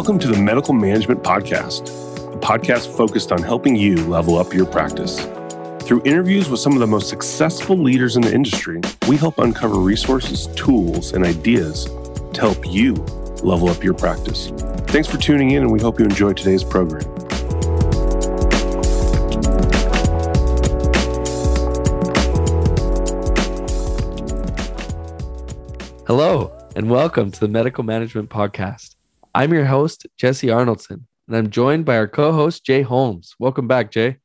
Welcome to the Medical Management Podcast, a podcast focused on helping you level up your practice. Through interviews with some of the most successful leaders in the industry, we help uncover resources, tools, and ideas to help you level up your practice. Thanks for tuning in, and we hope you enjoy today's program. Hello, and welcome to the Medical Management Podcast. I'm your host, Jesse Arnoldson, and I'm joined by our co host, Jay Holmes. Welcome back, Jay.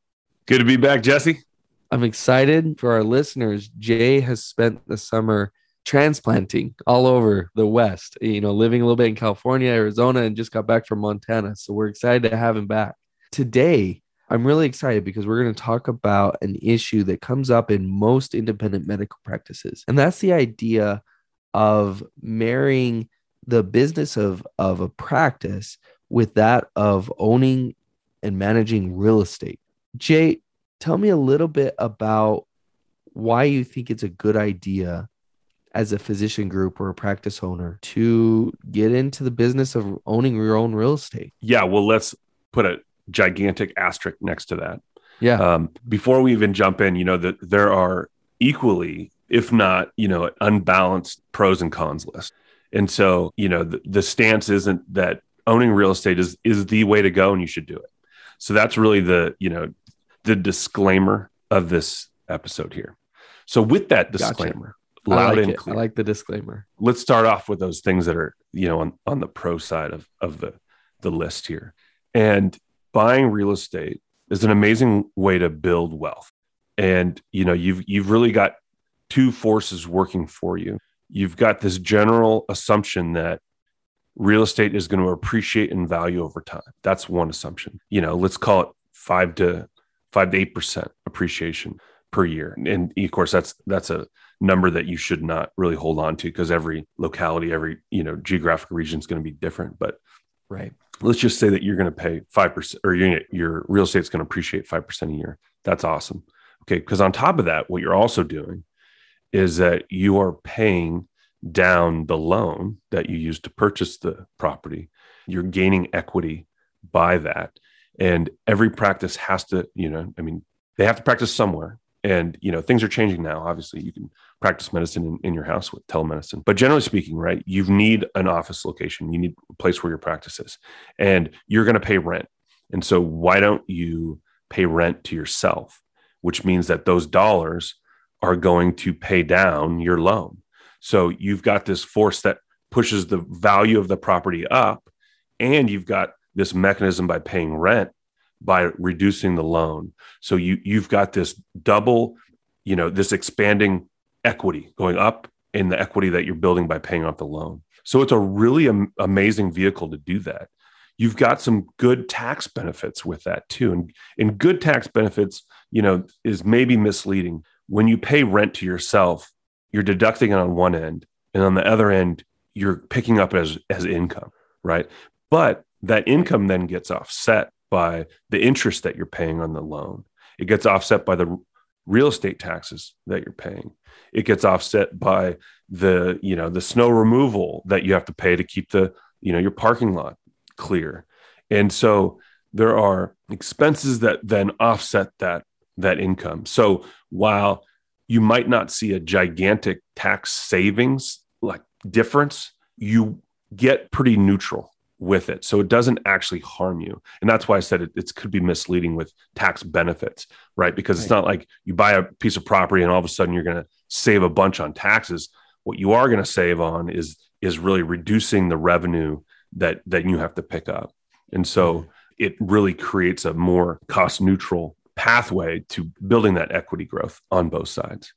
Good to be back, Jesse. I'm excited for our listeners. Jay has spent the summer transplanting all over the West, you know, living a little bit in California, Arizona, and just got back from Montana. So we're excited to have him back. Today, I'm really excited because we're going to talk about an issue that comes up in most independent medical practices, and that's the idea of marrying the business of of a practice with that of owning and managing real estate. Jay, tell me a little bit about why you think it's a good idea as a physician group or a practice owner to get into the business of owning your own real estate. Yeah, well, let's put a gigantic asterisk next to that. Yeah. Um, before we even jump in, you know that there are equally if not, you know, unbalanced pros and cons list. And so, you know, the, the stance isn't that owning real estate is is the way to go and you should do it. So that's really the, you know, the disclaimer of this episode here. So with that disclaimer, gotcha. loud like and it. clear. I like the disclaimer. let's start off with those things that are, you know, on, on the pro side of, of the, the list here. And buying real estate is an amazing way to build wealth. And, you know, you've, you've really got two forces working for you. You've got this general assumption that real estate is going to appreciate in value over time. That's one assumption. You know, let's call it five to five to eight percent appreciation per year. And of course, that's that's a number that you should not really hold on to because every locality, every you know geographic region is going to be different. But Right. let's just say that you're going to pay five percent, or your your real estate's going to appreciate five percent a year. That's awesome. Okay, because on top of that, what you're also doing is that you are paying down the loan that you used to purchase the property. You're gaining equity by that, and every practice has to, you know, I mean, they have to practice somewhere. And you know, things are changing now. Obviously, you can practice medicine in, in your house with telemedicine. But generally speaking, right, you need an office location. You need a place where your practice is, and you're going to pay rent. And so, why don't you pay rent to yourself? Which means that those dollars are going to pay down your loan. So you've got this force that pushes the value of the property up, and you've got this mechanism by paying rent by reducing the loan. So you you've got this double, you know, this expanding equity going up in the equity that you're building by paying off the loan. So it's a really am- amazing vehicle to do that. You've got some good tax benefits with that too. And and good tax benefits, you know, is maybe misleading. When you pay rent to yourself, you're deducting it on one end, and on the other end, you're picking up as as income, right? But that income then gets offset by the interest that you're paying on the loan. It gets offset by the real estate taxes that you're paying. It gets offset by the, you know, the snow removal that you have to pay to keep the, you know, your parking lot clear. And so there are expenses that then offset that that income. So while you might not see a gigantic tax savings like difference, you get pretty neutral with it. So it doesn't actually harm you. And that's why I said it, it could be misleading with tax benefits, right? Because it's not like you buy a piece of property and all of a sudden you're going to save a bunch on taxes. What you are going to save on is is really reducing the revenue that that you have to pick up. And so mm-hmm. it really creates a more cost neutral pathway to building that equity growth on both sides.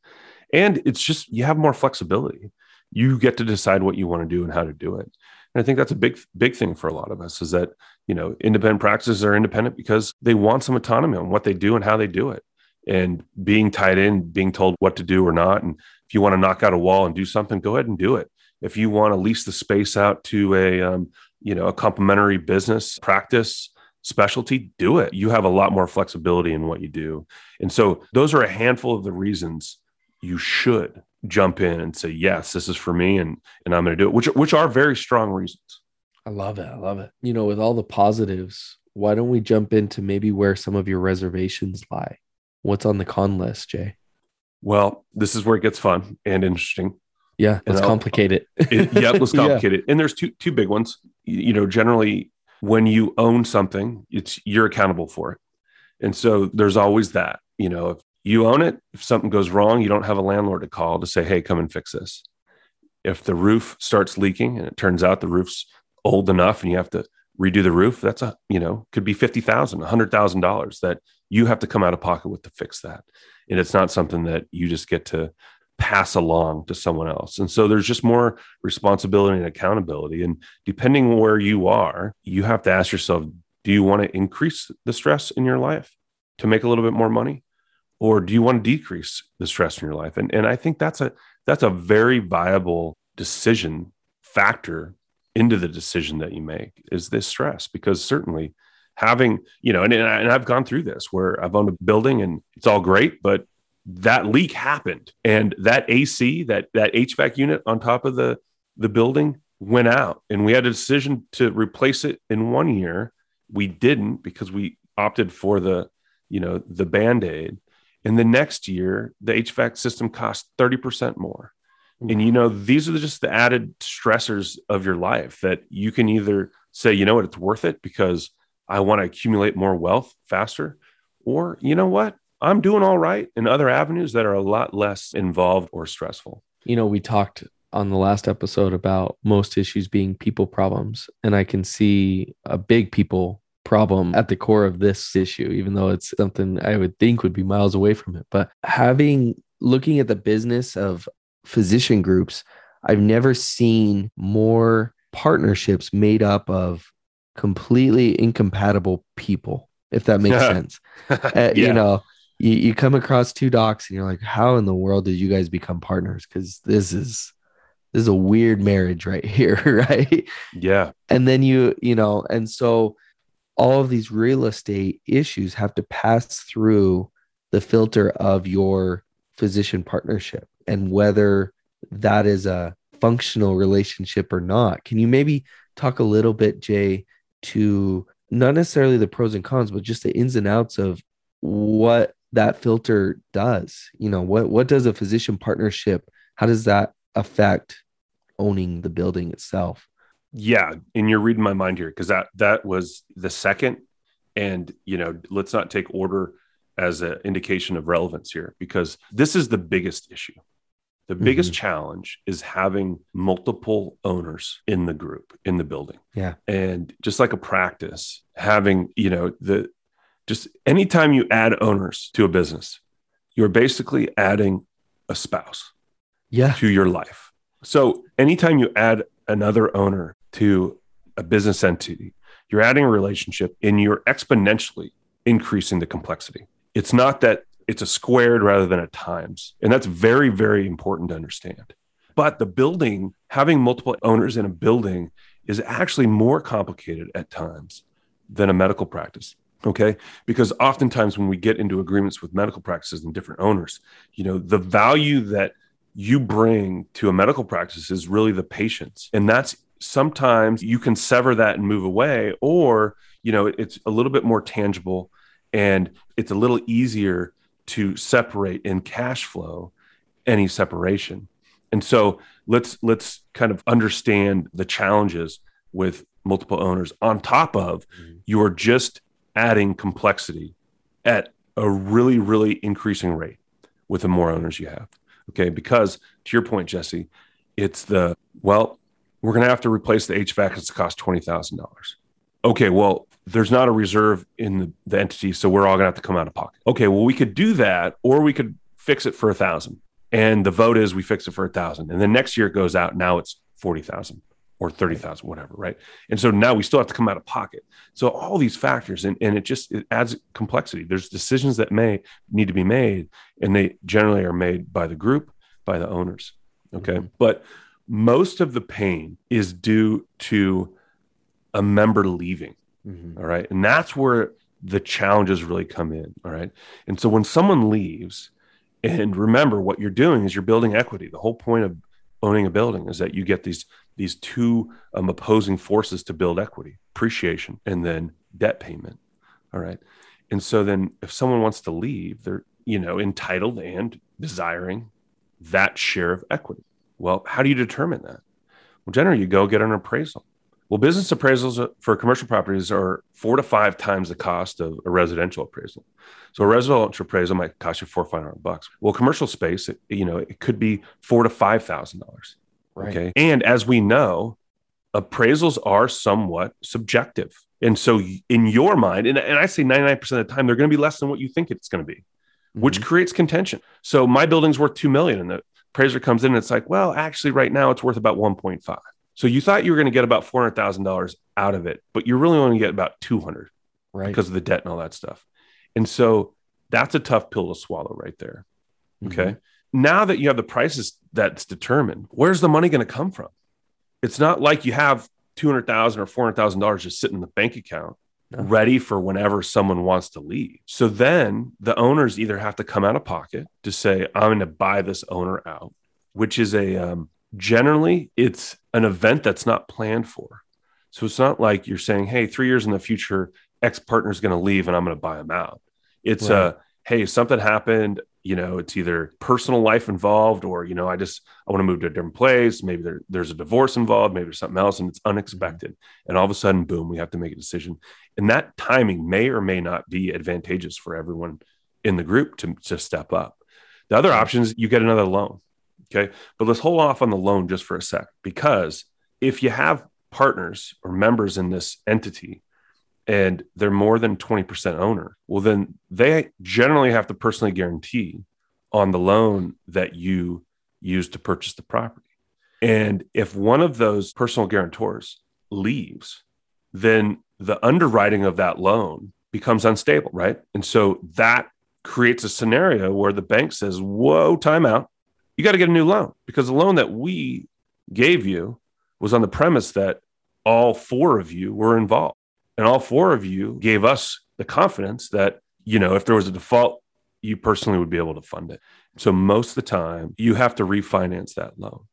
And it's just you have more flexibility. You get to decide what you want to do and how to do it. And I think that's a big, big thing for a lot of us is that, you know, independent practices are independent because they want some autonomy on what they do and how they do it. And being tied in, being told what to do or not. And if you want to knock out a wall and do something, go ahead and do it. If you want to lease the space out to a, um, you know, a complementary business practice specialty, do it. You have a lot more flexibility in what you do. And so those are a handful of the reasons you should jump in and say, yes, this is for me and, and I'm going to do it, which, which are very strong reasons. I love it. I love it. You know, with all the positives, why don't we jump into maybe where some of your reservations lie? What's on the con list, Jay? Well, this is where it gets fun and interesting. Yeah, let's complicate it. it. Yeah, let's complicate yeah. it. And there's two two big ones. You know, generally when you own something, it's you're accountable for it. And so there's always that. You know, if you own it, if something goes wrong, you don't have a landlord to call to say, "Hey, come and fix this." If the roof starts leaking and it turns out the roof's old enough and you have to redo the roof, that's a, you know, could be $50,000, $100,000 that you have to come out of pocket with to fix that. And it's not something that you just get to pass along to someone else. And so there's just more responsibility and accountability. And depending where you are, you have to ask yourself, do you want to increase the stress in your life to make a little bit more money? Or do you want to decrease the stress in your life? And, and I think that's a that's a very viable decision factor into the decision that you make is this stress because certainly having you know and, and i've gone through this where i've owned a building and it's all great but that leak happened. And that ac that that hvac unit on top of the the building went out. And we had a decision to replace it in one year. We didn't because we opted for the you know the band-aid. And the next year the hvac system cost 30% more. And you know, these are just the added stressors of your life that you can either say, you know what, it's worth it because I want to accumulate more wealth faster, or you know what, I'm doing all right in other avenues that are a lot less involved or stressful. You know, we talked on the last episode about most issues being people problems, and I can see a big people problem at the core of this issue, even though it's something I would think would be miles away from it. But having looking at the business of physician groups, I've never seen more partnerships made up of completely incompatible people, if that makes sense. uh, yeah. You know, you, you come across two docs and you're like, how in the world did you guys become partners? Because this is this is a weird marriage right here, right? Yeah. And then you, you know, and so all of these real estate issues have to pass through the filter of your physician partnership and whether that is a functional relationship or not. Can you maybe talk a little bit, Jay, to not necessarily the pros and cons, but just the ins and outs of what that filter does? You know, what what does a physician partnership? How does that affect owning the building itself? Yeah, and you're reading my mind here because that that was the second, and you know, let's not take order as an indication of relevance here because this is the biggest issue the biggest mm-hmm. challenge is having multiple owners in the group, in the building. Yeah. And just like a practice, having, you know, the just anytime you add owners to a business, you're basically adding a spouse yeah. to your life. So anytime you add another owner to a business entity, you're adding a relationship and you're exponentially increasing the complexity. It's not that it's a squared rather than a times. And that's very, very important to understand. But the building, having multiple owners in a building is actually more complicated at times than a medical practice. Okay. Because oftentimes when we get into agreements with medical practices and different owners, you know, the value that you bring to a medical practice is really the patients. And that's sometimes you can sever that and move away, or, you know, it's a little bit more tangible and it's a little easier to separate in cash flow any separation. And so let's let's kind of understand the challenges with multiple owners on top of mm-hmm. you're just adding complexity at a really really increasing rate with the more owners you have. Okay, because to your point Jesse, it's the well, we're going to have to replace the HVAC it's cost $20,000. Okay, well, there's not a reserve in the, the entity, so we're all gonna have to come out of pocket. Okay, well, we could do that, or we could fix it for a thousand. And the vote is we fix it for a thousand. And then next year it goes out. Now it's 40,000 or 30,000, whatever. Right. And so now we still have to come out of pocket. So all these factors and, and it just, it adds complexity. There's decisions that may need to be made and they generally are made by the group, by the owners. Okay. Mm-hmm. But most of the pain is due to a member leaving. Mm-hmm. All right. And that's where the challenges really come in. All right. And so when someone leaves, and remember what you're doing is you're building equity. The whole point of owning a building is that you get these these two um, opposing forces to build equity appreciation and then debt payment. All right. And so then if someone wants to leave they're you know entitled and desiring that share of equity. Well how do you determine that? Well generally you go get an appraisal. Well business appraisals for commercial properties are four to five times the cost of a residential appraisal. So a residential appraisal might cost you four five hundred bucks. Well, commercial space, it, you know, it could be four to five thousand dollars. Right. Okay. And as we know, appraisals are somewhat subjective. And so in your mind, and, and I say 99% of the time, they're going to be less than what you think it's going to be, mm-hmm. which creates contention. So my building's worth 2 million and the appraiser comes in and it's like, well, actually right now it's worth about 1.5. So you thought you were going to get about $400,000 out of it, but you're really only going to get about 200 right. because of the debt and all that stuff. And so that's a tough pill to swallow right there. Okay. Now that you have the prices that's determined, where's the money going to come from? It's not like you have 200,000 or $400,000 just sitting in the bank account no. ready for whenever someone wants to leave. So then the owners either have to come out of pocket to say, I'm going to buy this owner out, which is a um, generally it's an event that's not planned for. So it's not like you're saying, hey, three years in the future, ex partner is going to leave and I'm going to buy them out. It's right. a hey, something happened. You know, it's either personal life involved or you know, I just I want to move to a different place. Maybe there, there's a divorce involved. Maybe there's something else, and it's unexpected. And all of a sudden, boom, we have to make a decision. And that timing may or may not be advantageous for everyone in the group to to step up. The other option is you get another loan. Okay, but let's hold off on the loan just for a sec because if you have partners or members in this entity and they're more than 20% owner, well, then they generally have to personally guarantee on the loan that you use to purchase the property. And if one of those personal guarantors leaves, then the underwriting of that loan becomes unstable, right? And so that creates a scenario where the bank says, Whoa, timeout. You got to get a new loan because the loan that we gave you was on the premise that all four of you were involved. And all four of you gave us the confidence that, you know, if there was a default, you personally would be able to fund it. So most of the time, you have to refinance that loan.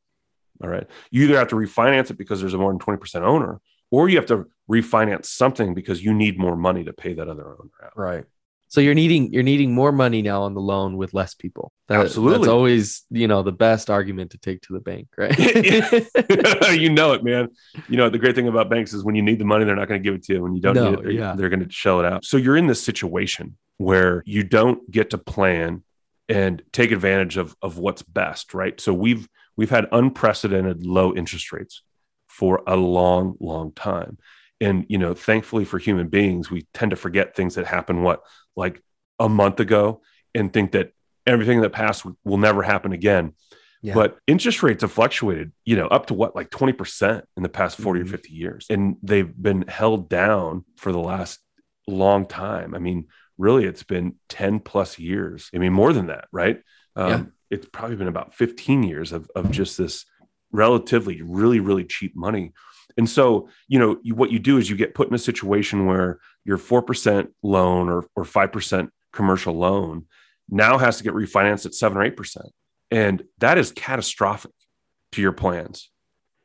All right. You either have to refinance it because there's a more than 20% owner, or you have to refinance something because you need more money to pay that other owner out. Right. So you're needing you're needing more money now on the loan with less people. That, Absolutely, that's always you know the best argument to take to the bank, right? you know it, man. You know the great thing about banks is when you need the money, they're not going to give it to you. When you don't no, need it, they're, yeah. they're going to shell it out. So you're in this situation where you don't get to plan and take advantage of of what's best, right? So we've we've had unprecedented low interest rates for a long, long time. And you know, thankfully for human beings, we tend to forget things that happen what like a month ago and think that everything that passed will never happen again. Yeah. But interest rates have fluctuated, you know, up to what, like 20% in the past 40 mm-hmm. or 50 years. And they've been held down for the last long time. I mean, really, it's been 10 plus years. I mean, more than that, right? Um, yeah. It's probably been about 15 years of, of just this relatively, really, really cheap money. And so, you know, you, what you do is you get put in a situation where your 4% loan or, or 5% commercial loan now has to get refinanced at 7 or 8%. And that is catastrophic to your plans.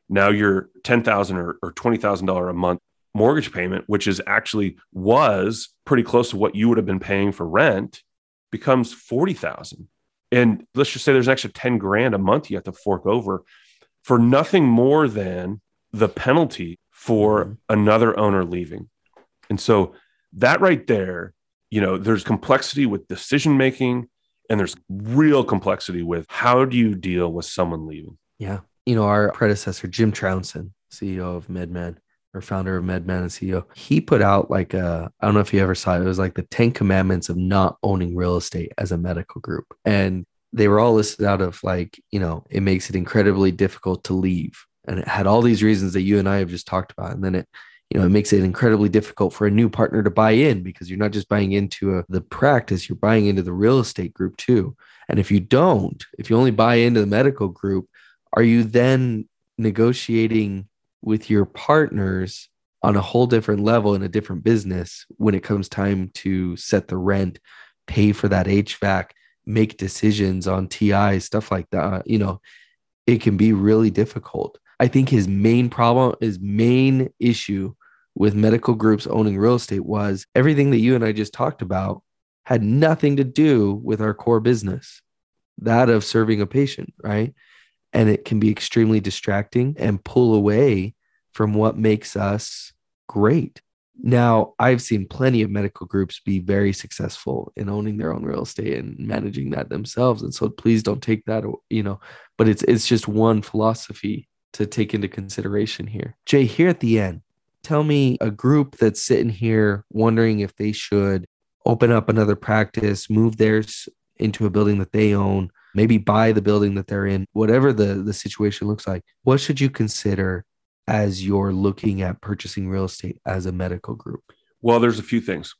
Now your 10,000 or, or $20,000 a month mortgage payment, which is actually was pretty close to what you would have been paying for rent, becomes 40,000. And let's just say there's an extra 10 grand a month you have to fork over for nothing more than the penalty for mm-hmm. another owner leaving. And so that right there, you know, there's complexity with decision making and there's real complexity with how do you deal with someone leaving? Yeah. You know, our predecessor, Jim Trounson, CEO of MedMan or founder of MedMan and CEO, he put out like a, I don't know if you ever saw it, it was like the 10 commandments of not owning real estate as a medical group. And they were all listed out of like, you know, it makes it incredibly difficult to leave and it had all these reasons that you and I have just talked about. And then it, you know, it makes it incredibly difficult for a new partner to buy in because you're not just buying into a, the practice, you're buying into the real estate group too. And if you don't, if you only buy into the medical group, are you then negotiating with your partners on a whole different level in a different business when it comes time to set the rent, pay for that HVAC, make decisions on TI, stuff like that? Uh, you know, it can be really difficult. I think his main problem, his main issue with medical groups owning real estate was everything that you and I just talked about had nothing to do with our core business, that of serving a patient, right? And it can be extremely distracting and pull away from what makes us great. Now, I've seen plenty of medical groups be very successful in owning their own real estate and managing that themselves. And so please don't take that, you know, but it's it's just one philosophy to take into consideration here. Jay, here at the end, tell me a group that's sitting here wondering if they should open up another practice, move theirs into a building that they own, maybe buy the building that they're in, whatever the, the situation looks like. What should you consider as you're looking at purchasing real estate as a medical group? Well, there's a few things,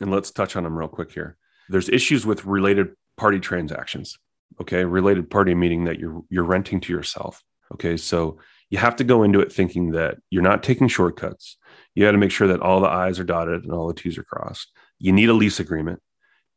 and let's touch on them real quick here. There's issues with related party transactions. Okay, related party meaning that you're you're renting to yourself. Okay, so you have to go into it thinking that you're not taking shortcuts. You got to make sure that all the I's are dotted and all the T's are crossed. You need a lease agreement.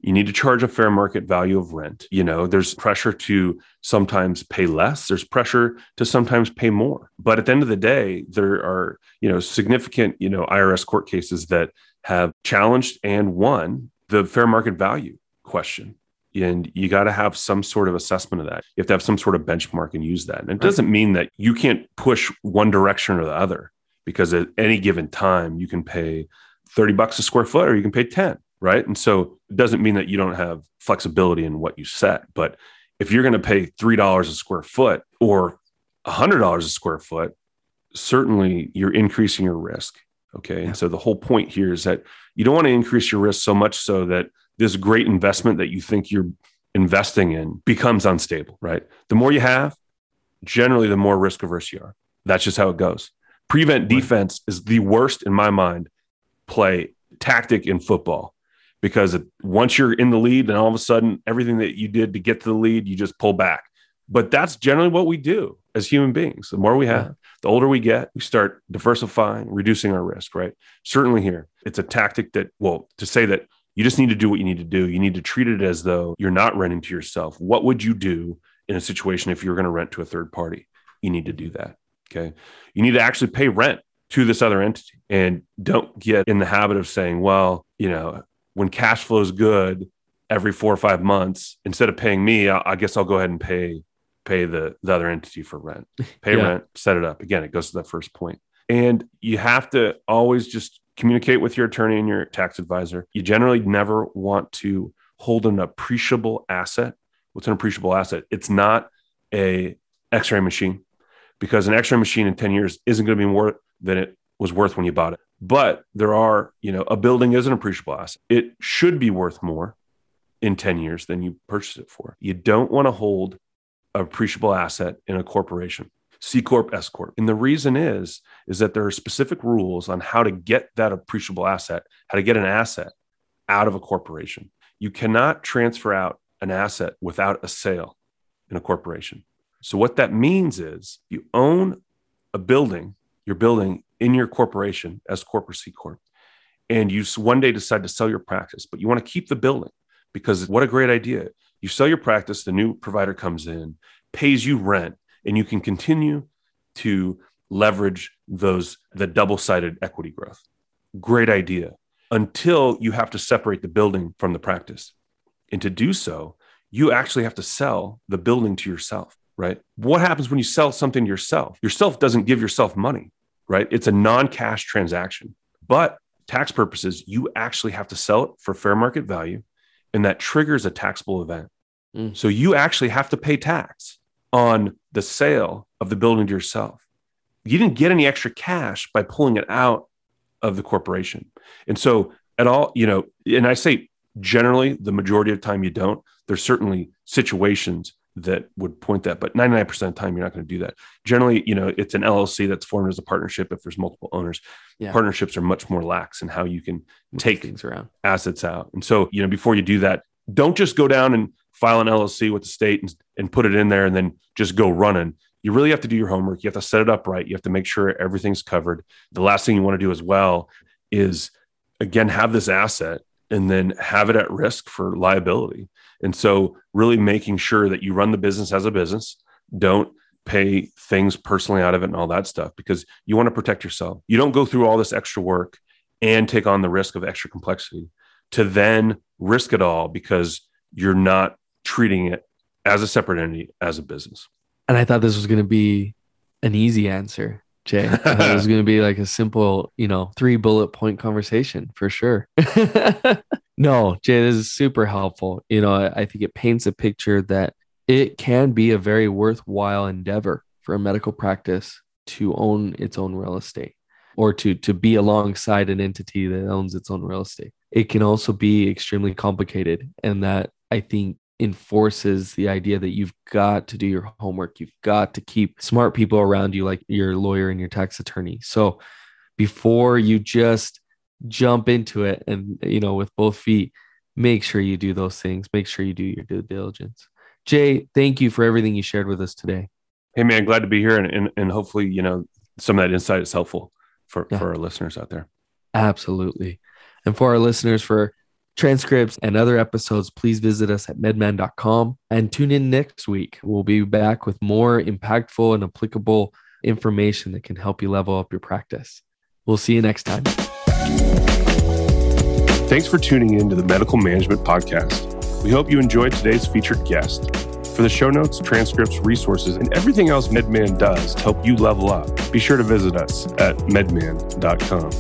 You need to charge a fair market value of rent. You know, there's pressure to sometimes pay less. There's pressure to sometimes pay more. But at the end of the day, there are, you know, significant, you know, IRS court cases that have challenged and won the fair market value question and you got to have some sort of assessment of that. You have to have some sort of benchmark and use that. And it doesn't mean that you can't push one direction or the other because at any given time you can pay 30 bucks a square foot or you can pay 10, right? And so it doesn't mean that you don't have flexibility in what you set, but if you're going to pay $3 a square foot or $100 a square foot, certainly you're increasing your risk. Okay. Yeah. And so the whole point here is that you don't want to increase your risk so much so that this great investment that you think you're investing in becomes unstable, right? The more you have, generally, the more risk averse you are. That's just how it goes. Prevent defense is the worst, in my mind, play tactic in football because once you're in the lead and all of a sudden everything that you did to get to the lead, you just pull back. But that's generally what we do as human beings. The more we have, the older we get, we start diversifying, reducing our risk, right? Certainly here, it's a tactic that, well, to say that you just need to do what you need to do. You need to treat it as though you're not renting to yourself. What would you do in a situation if you're going to rent to a third party? You need to do that. Okay. You need to actually pay rent to this other entity and don't get in the habit of saying, well, you know, when cash flow is good every four or five months, instead of paying me, I, I guess I'll go ahead and pay pay the, the other entity for rent. Pay yeah. rent, set it up. Again, it goes to that first point. And you have to always just communicate with your attorney and your tax advisor. You generally never want to hold an appreciable asset. What's an appreciable asset? It's not a x-ray machine because an x-ray machine in 10 years isn't going to be more than it was worth when you bought it. But there are, you know, a building is an appreciable asset. It should be worth more in 10 years than you purchased it for. You don't want to hold an appreciable asset in a corporation. C corp, S corp. And the reason is is that there are specific rules on how to get that appreciable asset, how to get an asset out of a corporation. You cannot transfer out an asset without a sale in a corporation. So what that means is you own a building, your building in your corporation as corporate C corp, and you one day decide to sell your practice, but you want to keep the building because what a great idea. You sell your practice, the new provider comes in, pays you rent, and you can continue to leverage those the double-sided equity growth. Great idea. Until you have to separate the building from the practice. And to do so you actually have to sell the building to yourself right? What happens when you sell something to yourself? Yourself doesn't give yourself money right? It's a non-cash transaction. But tax purposes you actually have to sell it for fair market value and that triggers a taxable event. Mm. so you actually have to pay tax on the sale of the building to yourself. You didn't get any extra cash by pulling it out of the corporation. And so, at all, you know, and I say generally, the majority of the time you don't. There's certainly situations that would point that, but 99% of the time you're not going to do that. Generally, you know, it's an LLC that's formed as a partnership if there's multiple owners. Yeah. Partnerships are much more lax in how you can take things around assets out. And so, you know, before you do that, don't just go down and file an LLC with the state and, and put it in there and then just go running. You really have to do your homework. You have to set it up right. You have to make sure everything's covered. The last thing you want to do as well is, again, have this asset and then have it at risk for liability. And so, really making sure that you run the business as a business. Don't pay things personally out of it and all that stuff because you want to protect yourself. You don't go through all this extra work and take on the risk of extra complexity to then risk it all because you're not treating it as a separate entity as a business. And I thought this was going to be an easy answer, Jay. It was going to be like a simple, you know, three bullet point conversation for sure. no, Jay, this is super helpful. You know, I, I think it paints a picture that it can be a very worthwhile endeavor for a medical practice to own its own real estate or to to be alongside an entity that owns its own real estate. It can also be extremely complicated and that I think enforces the idea that you've got to do your homework. You've got to keep smart people around you, like your lawyer and your tax attorney. So before you just jump into it and, you know, with both feet, make sure you do those things. Make sure you do your due diligence. Jay, thank you for everything you shared with us today. Hey, man, glad to be here. And, and, and hopefully, you know, some of that insight is helpful for, yeah. for our listeners out there. Absolutely. And for our listeners, for transcripts and other episodes, please visit us at medman.com and tune in next week. We'll be back with more impactful and applicable information that can help you level up your practice. We'll see you next time. Thanks for tuning in to the Medical Management Podcast. We hope you enjoyed today's featured guest. For the show notes, transcripts, resources, and everything else MedMan does to help you level up, be sure to visit us at medman.com.